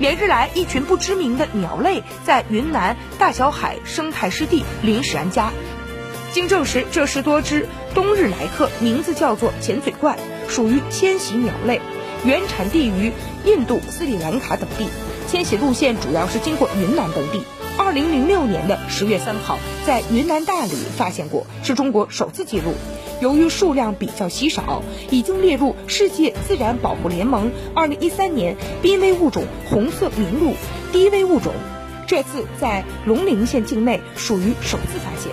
连日来，一群不知名的鸟类在云南大小海生态湿地临时安家。经证实，这是多只冬日来客，名字叫做尖嘴怪，属于迁徙鸟类，原产地于印度、斯里兰卡等地，迁徙路线主要是经过云南等地。二零零六年的十月三号，在云南大理发现过，是中国首次记录。由于数量比较稀少，已经列入世界自然保护联盟二零一三年濒危物种红色名录低危物种。这次在龙陵县境内属于首次发现。